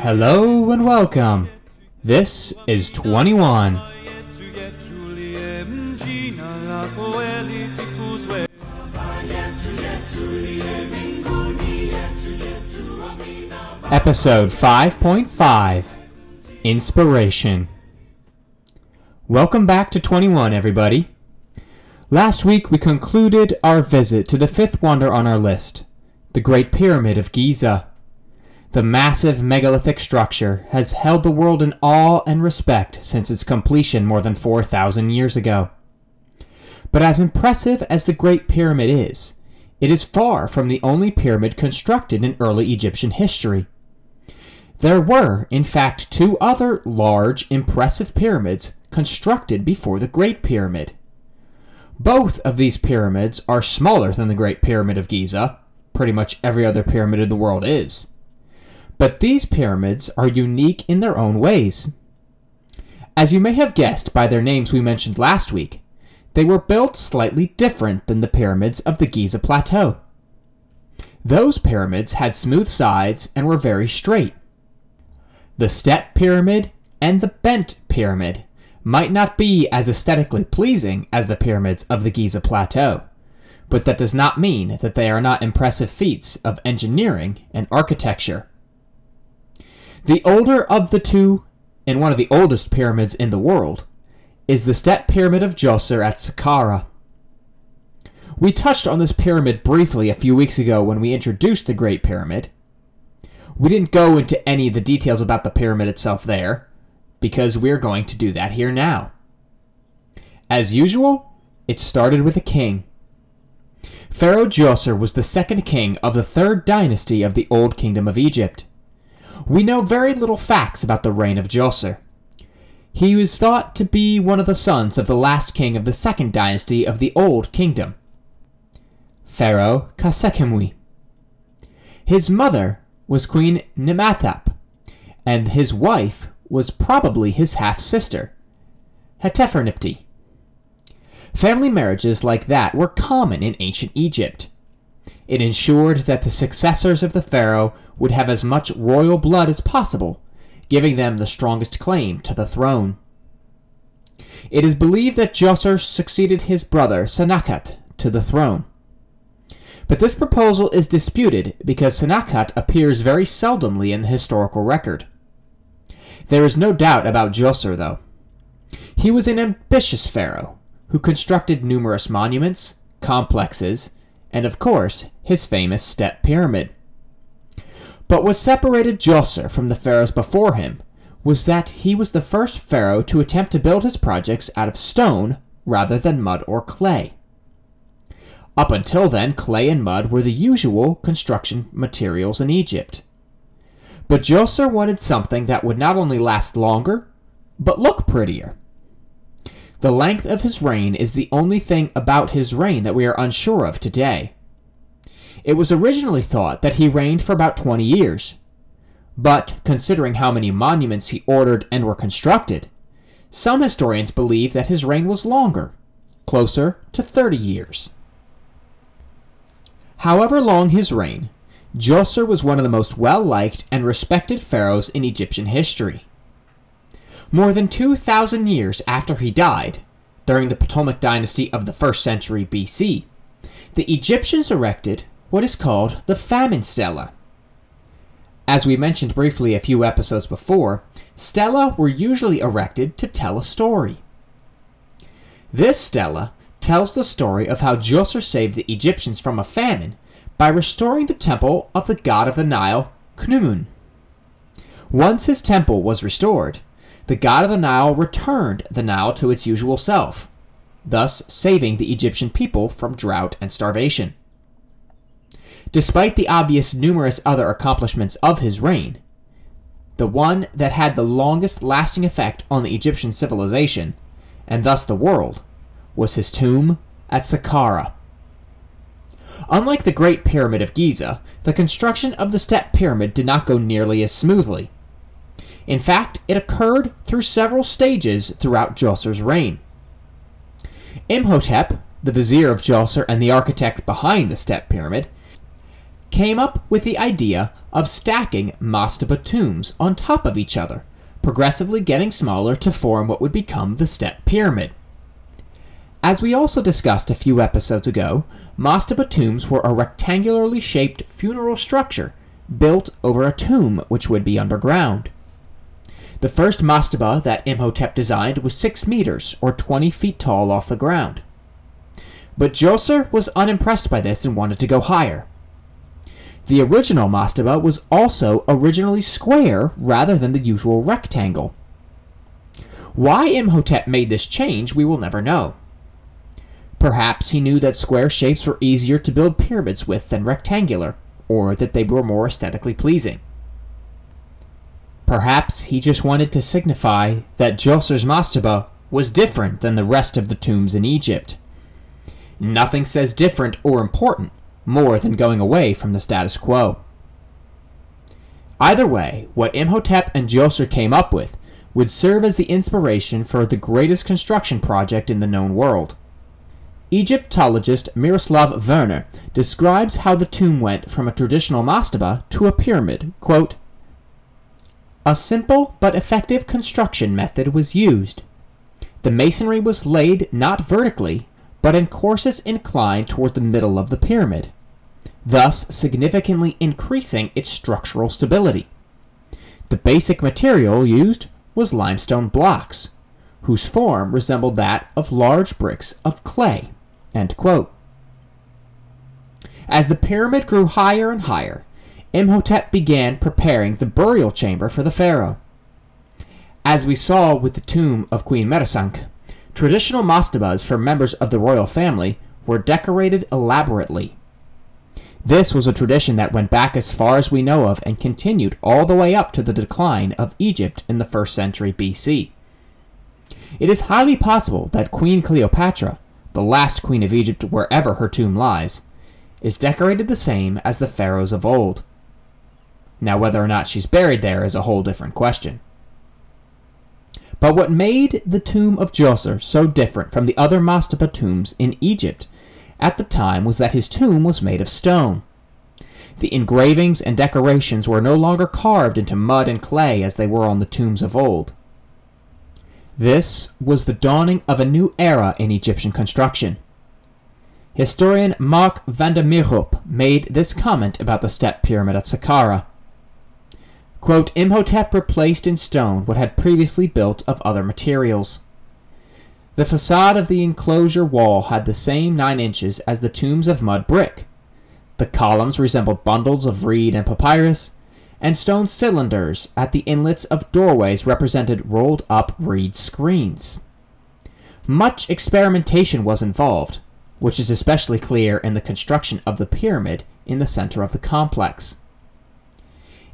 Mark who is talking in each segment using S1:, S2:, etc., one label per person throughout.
S1: Hello and welcome. This is 21. Episode 5.5 Inspiration. Welcome back to 21, everybody. Last week we concluded our visit to the fifth wonder on our list, the Great Pyramid of Giza. The massive megalithic structure has held the world in awe and respect since its completion more than 4,000 years ago. But as impressive as the Great Pyramid is, it is far from the only pyramid constructed in early Egyptian history. There were, in fact, two other large, impressive pyramids constructed before the Great Pyramid. Both of these pyramids are smaller than the Great Pyramid of Giza. Pretty much every other pyramid in the world is. But these pyramids are unique in their own ways. As you may have guessed by their names we mentioned last week, they were built slightly different than the pyramids of the Giza Plateau. Those pyramids had smooth sides and were very straight. The step pyramid and the bent pyramid might not be as aesthetically pleasing as the pyramids of the Giza Plateau, but that does not mean that they are not impressive feats of engineering and architecture. The older of the two, and one of the oldest pyramids in the world, is the step pyramid of Djoser at Saqqara. We touched on this pyramid briefly a few weeks ago when we introduced the Great Pyramid, we didn't go into any of the details about the pyramid itself there, because we're going to do that here now. As usual, it started with a king. Pharaoh Djoser was the second king of the third dynasty of the Old Kingdom of Egypt. We know very little facts about the reign of Djoser. He was thought to be one of the sons of the last king of the second dynasty of the Old Kingdom, Pharaoh Khasekhemwy. His mother was Queen Nematap, and his wife was probably his half sister, Hetephernebti. Family marriages like that were common in ancient Egypt. It ensured that the successors of the pharaoh would have as much royal blood as possible, giving them the strongest claim to the throne. It is believed that Djoser succeeded his brother Senauket to the throne. But this proposal is disputed because Senauket appears very seldomly in the historical record. There is no doubt about Djoser, though. He was an ambitious pharaoh who constructed numerous monuments, complexes, and of course, his famous step pyramid. But what separated Djoser from the pharaohs before him was that he was the first pharaoh to attempt to build his projects out of stone rather than mud or clay. Up until then, clay and mud were the usual construction materials in Egypt. But Djoser wanted something that would not only last longer, but look prettier. The length of his reign is the only thing about his reign that we are unsure of today. It was originally thought that he reigned for about 20 years. But, considering how many monuments he ordered and were constructed, some historians believe that his reign was longer, closer to 30 years. However long his reign, Djoser was one of the most well liked and respected pharaohs in Egyptian history. More than 2,000 years after he died, during the Ptolemaic dynasty of the 1st century BC, the Egyptians erected what is called the famine stela. As we mentioned briefly a few episodes before, stela were usually erected to tell a story. This stela tells the story of how Djoser saved the Egyptians from a famine by restoring the temple of the god of the Nile, Khnum. Once his temple was restored, the god of the Nile returned the Nile to its usual self, thus saving the Egyptian people from drought and starvation. Despite the obvious numerous other accomplishments of his reign, the one that had the longest lasting effect on the Egyptian civilization, and thus the world, was his tomb at Saqqara. Unlike the Great Pyramid of Giza, the construction of the Step Pyramid did not go nearly as smoothly. In fact, it occurred through several stages throughout Djoser's reign. Imhotep, the vizier of Djoser and the architect behind the Step Pyramid, came up with the idea of stacking mastaba tombs on top of each other, progressively getting smaller to form what would become the step pyramid. As we also discussed a few episodes ago, mastaba tombs were a rectangularly shaped funeral structure built over a tomb which would be underground. The first mastaba that Imhotep designed was 6 meters, or 20 feet tall off the ground. But Djoser was unimpressed by this and wanted to go higher. The original mastaba was also originally square rather than the usual rectangle. Why Imhotep made this change, we will never know. Perhaps he knew that square shapes were easier to build pyramids with than rectangular, or that they were more aesthetically pleasing. Perhaps he just wanted to signify that Djoser's mastaba was different than the rest of the tombs in Egypt. Nothing says different or important more than going away from the status quo. Either way, what Imhotep and Djoser came up with would serve as the inspiration for the greatest construction project in the known world. Egyptologist Miroslav Verner describes how the tomb went from a traditional mastaba to a pyramid. Quote, a simple but effective construction method was used. The masonry was laid not vertically, but in courses inclined toward the middle of the pyramid, thus significantly increasing its structural stability. The basic material used was limestone blocks, whose form resembled that of large bricks of clay. As the pyramid grew higher and higher, Imhotep began preparing the burial chamber for the pharaoh. As we saw with the tomb of Queen Meresankh, traditional mastabas for members of the royal family were decorated elaborately. This was a tradition that went back as far as we know of and continued all the way up to the decline of Egypt in the 1st century BC. It is highly possible that Queen Cleopatra, the last queen of Egypt wherever her tomb lies, is decorated the same as the pharaohs of old. Now, whether or not she's buried there is a whole different question. But what made the tomb of Djoser so different from the other mastaba tombs in Egypt at the time was that his tomb was made of stone. The engravings and decorations were no longer carved into mud and clay as they were on the tombs of old. This was the dawning of a new era in Egyptian construction. Historian Marc Van De Mieroop made this comment about the step pyramid at Saqqara. Quote, Imhotep replaced in stone what had previously built of other materials. The facade of the enclosure wall had the same nine inches as the tombs of mud brick. The columns resembled bundles of reed and papyrus, and stone cylinders at the inlets of doorways represented rolled up reed screens. Much experimentation was involved, which is especially clear in the construction of the pyramid in the center of the complex.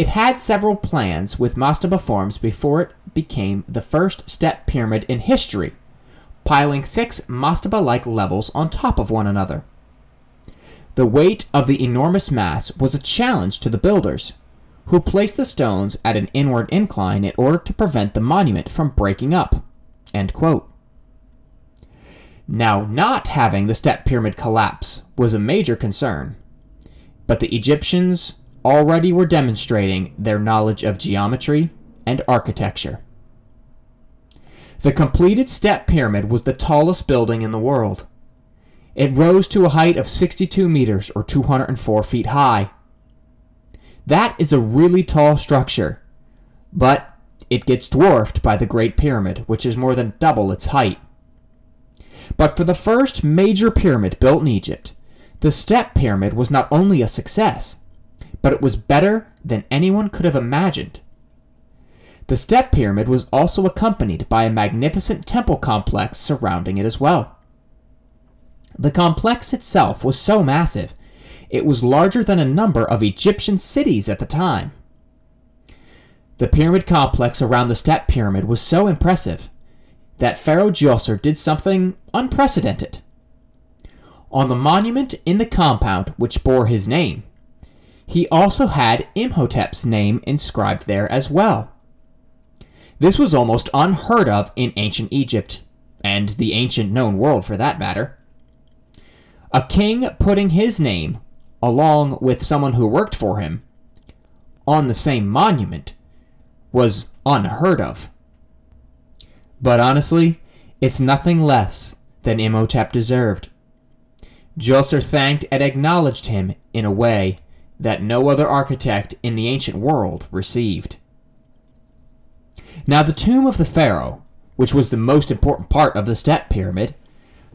S1: It had several plans with mastaba forms before it became the first step pyramid in history, piling six mastaba like levels on top of one another. The weight of the enormous mass was a challenge to the builders, who placed the stones at an inward incline in order to prevent the monument from breaking up. Now, not having the step pyramid collapse was a major concern, but the Egyptians already were demonstrating their knowledge of geometry and architecture. The completed step pyramid was the tallest building in the world. It rose to a height of 62 meters or 204 feet high. That is a really tall structure, but it gets dwarfed by the Great Pyramid, which is more than double its height. But for the first major pyramid built in Egypt, the Step Pyramid was not only a success, but it was better than anyone could have imagined. The Step Pyramid was also accompanied by a magnificent temple complex surrounding it as well. The complex itself was so massive, it was larger than a number of Egyptian cities at the time. The pyramid complex around the Step Pyramid was so impressive that Pharaoh Djoser did something unprecedented. On the monument in the compound which bore his name, he also had Imhotep's name inscribed there as well. This was almost unheard of in ancient Egypt, and the ancient known world for that matter. A king putting his name along with someone who worked for him, on the same monument was unheard of. But honestly, it's nothing less than Imhotep deserved. Djoser thanked and acknowledged him in a way that no other architect in the ancient world received. Now, the tomb of the pharaoh, which was the most important part of the step pyramid,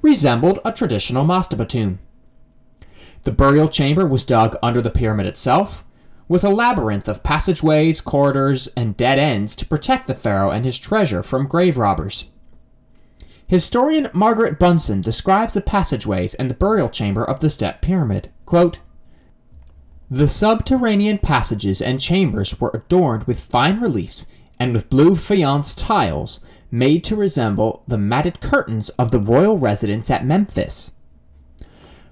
S1: resembled a traditional mastaba tomb. The burial chamber was dug under the pyramid itself, with a labyrinth of passageways, corridors, and dead ends to protect the pharaoh and his treasure from grave robbers. Historian Margaret Bunson describes the passageways and the burial chamber of the step pyramid. Quote, the subterranean passages and chambers were adorned with fine reliefs and with blue faience tiles made to resemble the matted curtains of the royal residence at Memphis.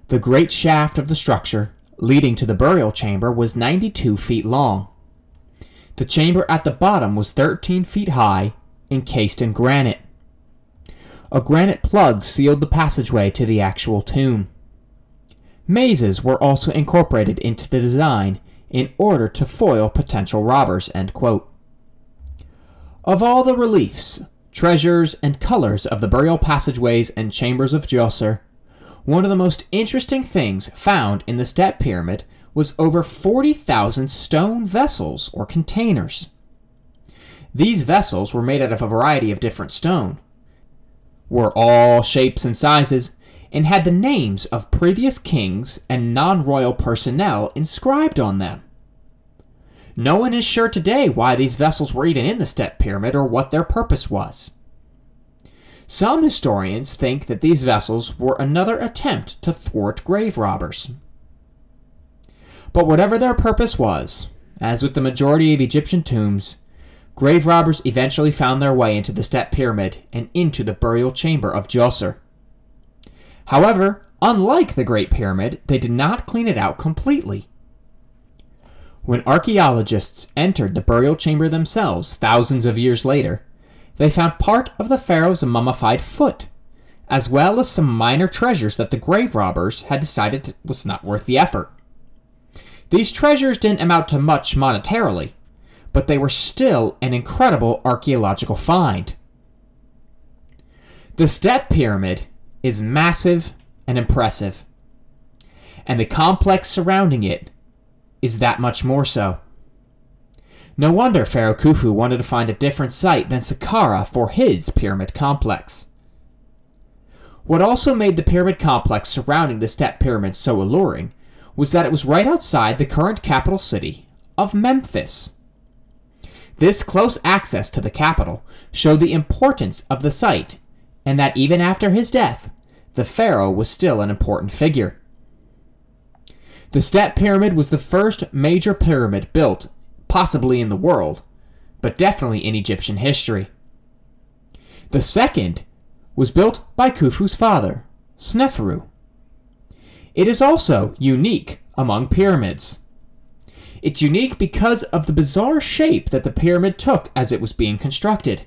S1: The great shaft of the structure, leading to the burial chamber, was 92 feet long. The chamber at the bottom was 13 feet high, encased in granite. A granite plug sealed the passageway to the actual tomb. Mazes were also incorporated into the design in order to foil potential robbers. Of all the reliefs, treasures, and colors of the burial passageways and chambers of Djoser, one of the most interesting things found in the step pyramid was over 40,000 stone vessels or containers. These vessels were made out of a variety of different stone, were all shapes and sizes, and had the names of previous kings and non royal personnel inscribed on them. No one is sure today why these vessels were even in the step pyramid or what their purpose was. Some historians think that these vessels were another attempt to thwart grave robbers. But whatever their purpose was, as with the majority of Egyptian tombs, grave robbers eventually found their way into the step pyramid and into the burial chamber of Djoser. However, unlike the Great Pyramid, they did not clean it out completely. When archaeologists entered the burial chamber themselves thousands of years later, they found part of the pharaoh's mummified foot, as well as some minor treasures that the grave robbers had decided was not worth the effort. These treasures didn't amount to much monetarily, but they were still an incredible archaeological find. The Step Pyramid is massive and impressive, and the complex surrounding it is that much more so. No wonder Pharaoh Khufu wanted to find a different site than Saqqara for his pyramid complex. What also made the pyramid complex surrounding the Step Pyramid so alluring was that it was right outside the current capital city of Memphis. This close access to the capital showed the importance of the site and that even after his death, the pharaoh was still an important figure. The Step Pyramid was the first major pyramid built, possibly in the world, but definitely in Egyptian history. The second was built by Khufu's father, Sneferu. It is also unique among pyramids. It's unique because of the bizarre shape that the pyramid took as it was being constructed.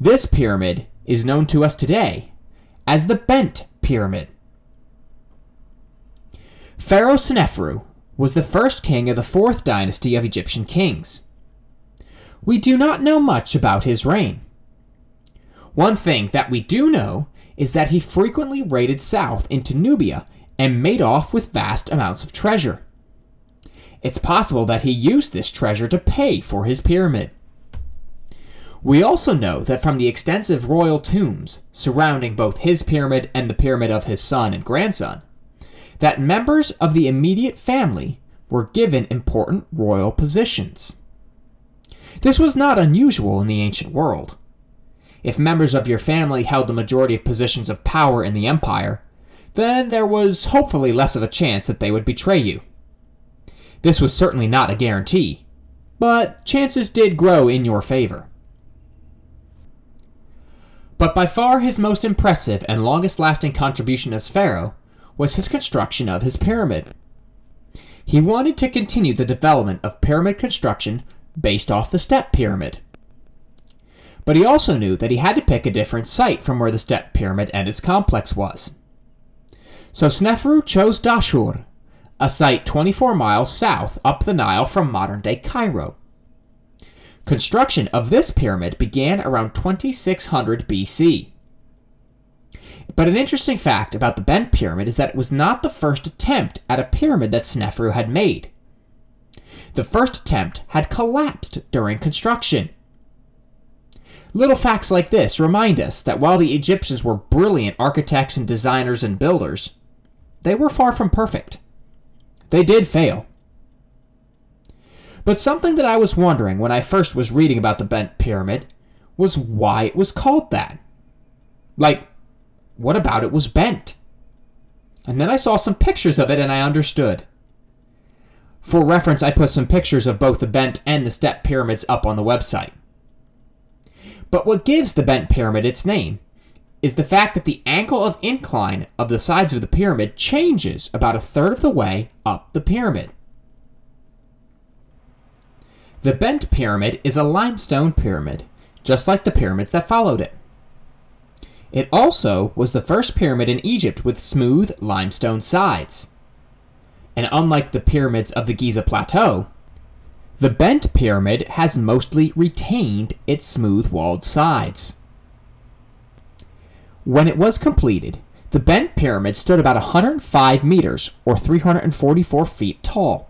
S1: This pyramid is known to us today as the Bent Pyramid. Pharaoh Sneferu was the first king of the fourth dynasty of Egyptian kings. We do not know much about his reign. One thing that we do know is that he frequently raided south into Nubia and made off with vast amounts of treasure. It's possible that he used this treasure to pay for his pyramid. We also know that from the extensive royal tombs surrounding both his pyramid and the pyramid of his son and grandson, that members of the immediate family were given important royal positions. This was not unusual in the ancient world. If members of your family held the majority of positions of power in the empire, then there was hopefully less of a chance that they would betray you. This was certainly not a guarantee, but chances did grow in your favor. But by far his most impressive and longest lasting contribution as pharaoh was his construction of his pyramid. He wanted to continue the development of pyramid construction based off the step pyramid. But he also knew that he had to pick a different site from where the step pyramid and its complex was. So Sneferu chose Dashur, a site 24 miles south up the Nile from modern day Cairo. Construction of this pyramid began around 2600 BC. But an interesting fact about the Bent Pyramid is that it was not the first attempt at a pyramid that Sneferu had made. The first attempt had collapsed during construction. Little facts like this remind us that while the Egyptians were brilliant architects and designers and builders, they were far from perfect. They did fail. But something that I was wondering when I first was reading about the bent pyramid was why it was called that. Like, what about it was bent? And then I saw some pictures of it and I understood. For reference, I put some pictures of both the bent and the step pyramids up on the website. But what gives the bent pyramid its name is the fact that the angle of incline of the sides of the pyramid changes about a third of the way up the pyramid. The bent pyramid is a limestone pyramid, just like the pyramids that followed it. It also was the first pyramid in Egypt with smooth limestone sides. And unlike the pyramids of the Giza Plateau, the bent pyramid has mostly retained its smooth walled sides. When it was completed, the bent pyramid stood about 105 meters or 344 feet tall.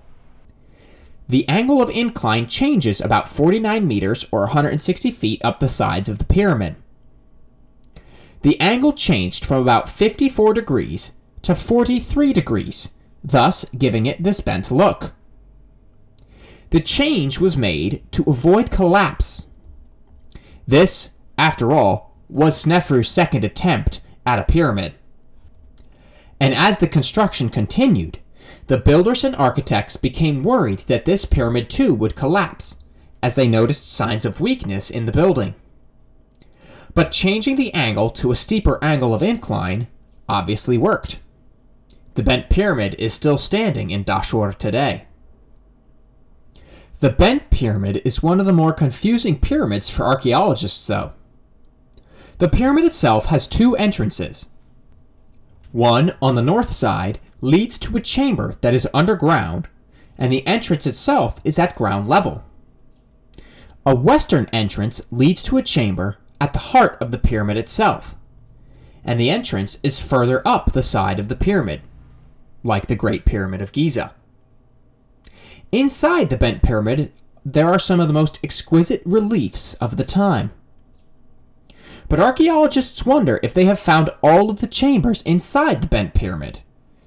S1: The angle of incline changes about 49 meters or 160 feet up the sides of the pyramid. The angle changed from about 54 degrees to 43 degrees, thus giving it this bent look. The change was made to avoid collapse. This, after all, was Sneferu's second attempt at a pyramid. And as the construction continued, the builders and architects became worried that this pyramid too would collapse, as they noticed signs of weakness in the building. But changing the angle to a steeper angle of incline obviously worked. The bent pyramid is still standing in Dashur today. The Bent Pyramid is one of the more confusing pyramids for archaeologists, though. The pyramid itself has two entrances. One, on the north side, leads to a chamber that is underground, and the entrance itself is at ground level. A western entrance leads to a chamber at the heart of the pyramid itself, and the entrance is further up the side of the pyramid, like the Great Pyramid of Giza. Inside the bent pyramid, there are some of the most exquisite reliefs of the time. But archaeologists wonder if they have found all of the chambers inside the bent pyramid,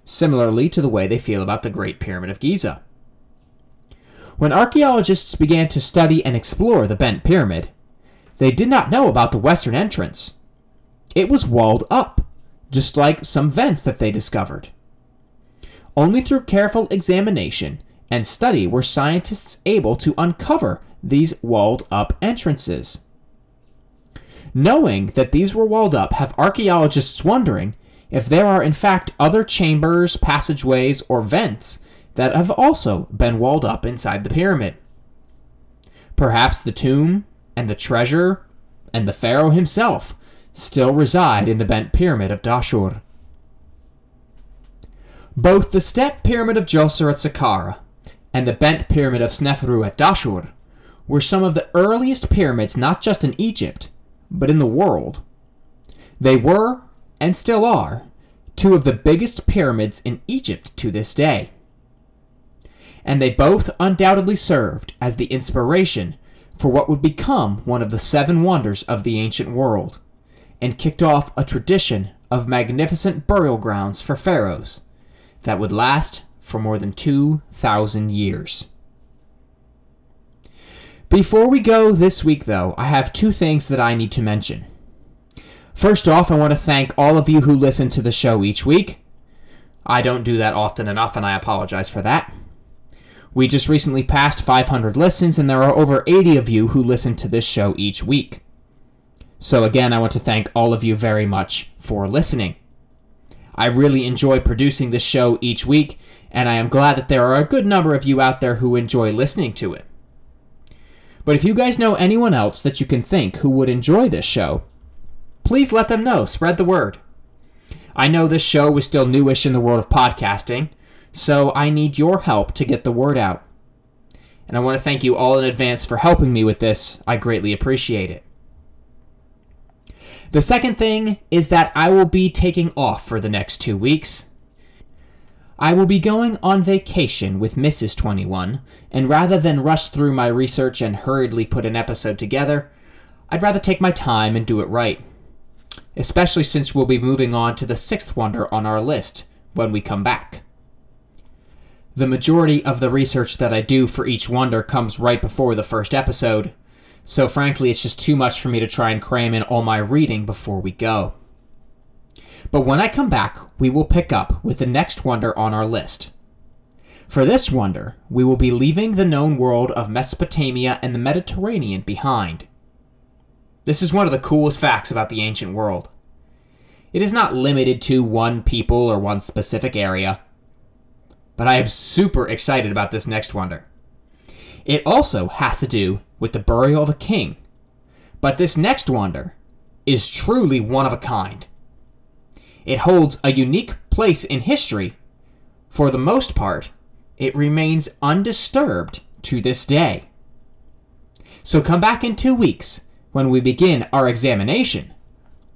S1: similarly to the way they feel about the Great Pyramid of Giza. When archaeologists began to study and explore the bent pyramid, they did not know about the western entrance. It was walled up, just like some vents that they discovered. Only through careful examination and study were scientists able to uncover these walled up entrances. Knowing that these were walled up have archaeologists wondering if there are in fact other chambers, passageways, or vents that have also been walled up inside the pyramid. Perhaps the tomb and the treasure and the pharaoh himself still reside in the bent pyramid of Dashur. Both the step pyramid of Djoser at Saqqara and the bent pyramid of Sneferu at Dashur were some of the earliest pyramids not just in Egypt, but in the world. They were, and still are, two of the biggest pyramids in Egypt to this day. And they both undoubtedly served as the inspiration for what would become one of the seven wonders of the ancient world, and kicked off a tradition of magnificent burial grounds for pharaohs that would last for more than 2,000 years. Before we go this week, though, I have two things that I need to mention. First off, I want to thank all of you who listen to the show each week. I don't do that often enough, and I apologize for that. We just recently passed 500 listens, and there are over 80 of you who listen to this show each week. So, again, I want to thank all of you very much for listening. I really enjoy producing this show each week, and I am glad that there are a good number of you out there who enjoy listening to it. But if you guys know anyone else that you can think who would enjoy this show, please let them know. Spread the word. I know this show is still newish in the world of podcasting, So I need your help to get the word out. And I want to thank you all in advance for helping me with this. I greatly appreciate it. The second thing is that I will be taking off for the next two weeks. I will be going on vacation with Mrs. 21, and rather than rush through my research and hurriedly put an episode together, I'd rather take my time and do it right. Especially since we'll be moving on to the sixth wonder on our list when we come back. The majority of the research that I do for each wonder comes right before the first episode, so frankly, it's just too much for me to try and cram in all my reading before we go. But when I come back, we will pick up with the next wonder on our list. For this wonder, we will be leaving the known world of Mesopotamia and the Mediterranean behind. This is one of the coolest facts about the ancient world. It is not limited to one people or one specific area, but I am super excited about this next wonder. It also has to do with the burial of a king. But this next wonder is truly one of a kind. It holds a unique place in history. For the most part, it remains undisturbed to this day. So come back in two weeks when we begin our examination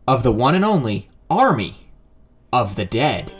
S1: of the one and only Army of the Dead.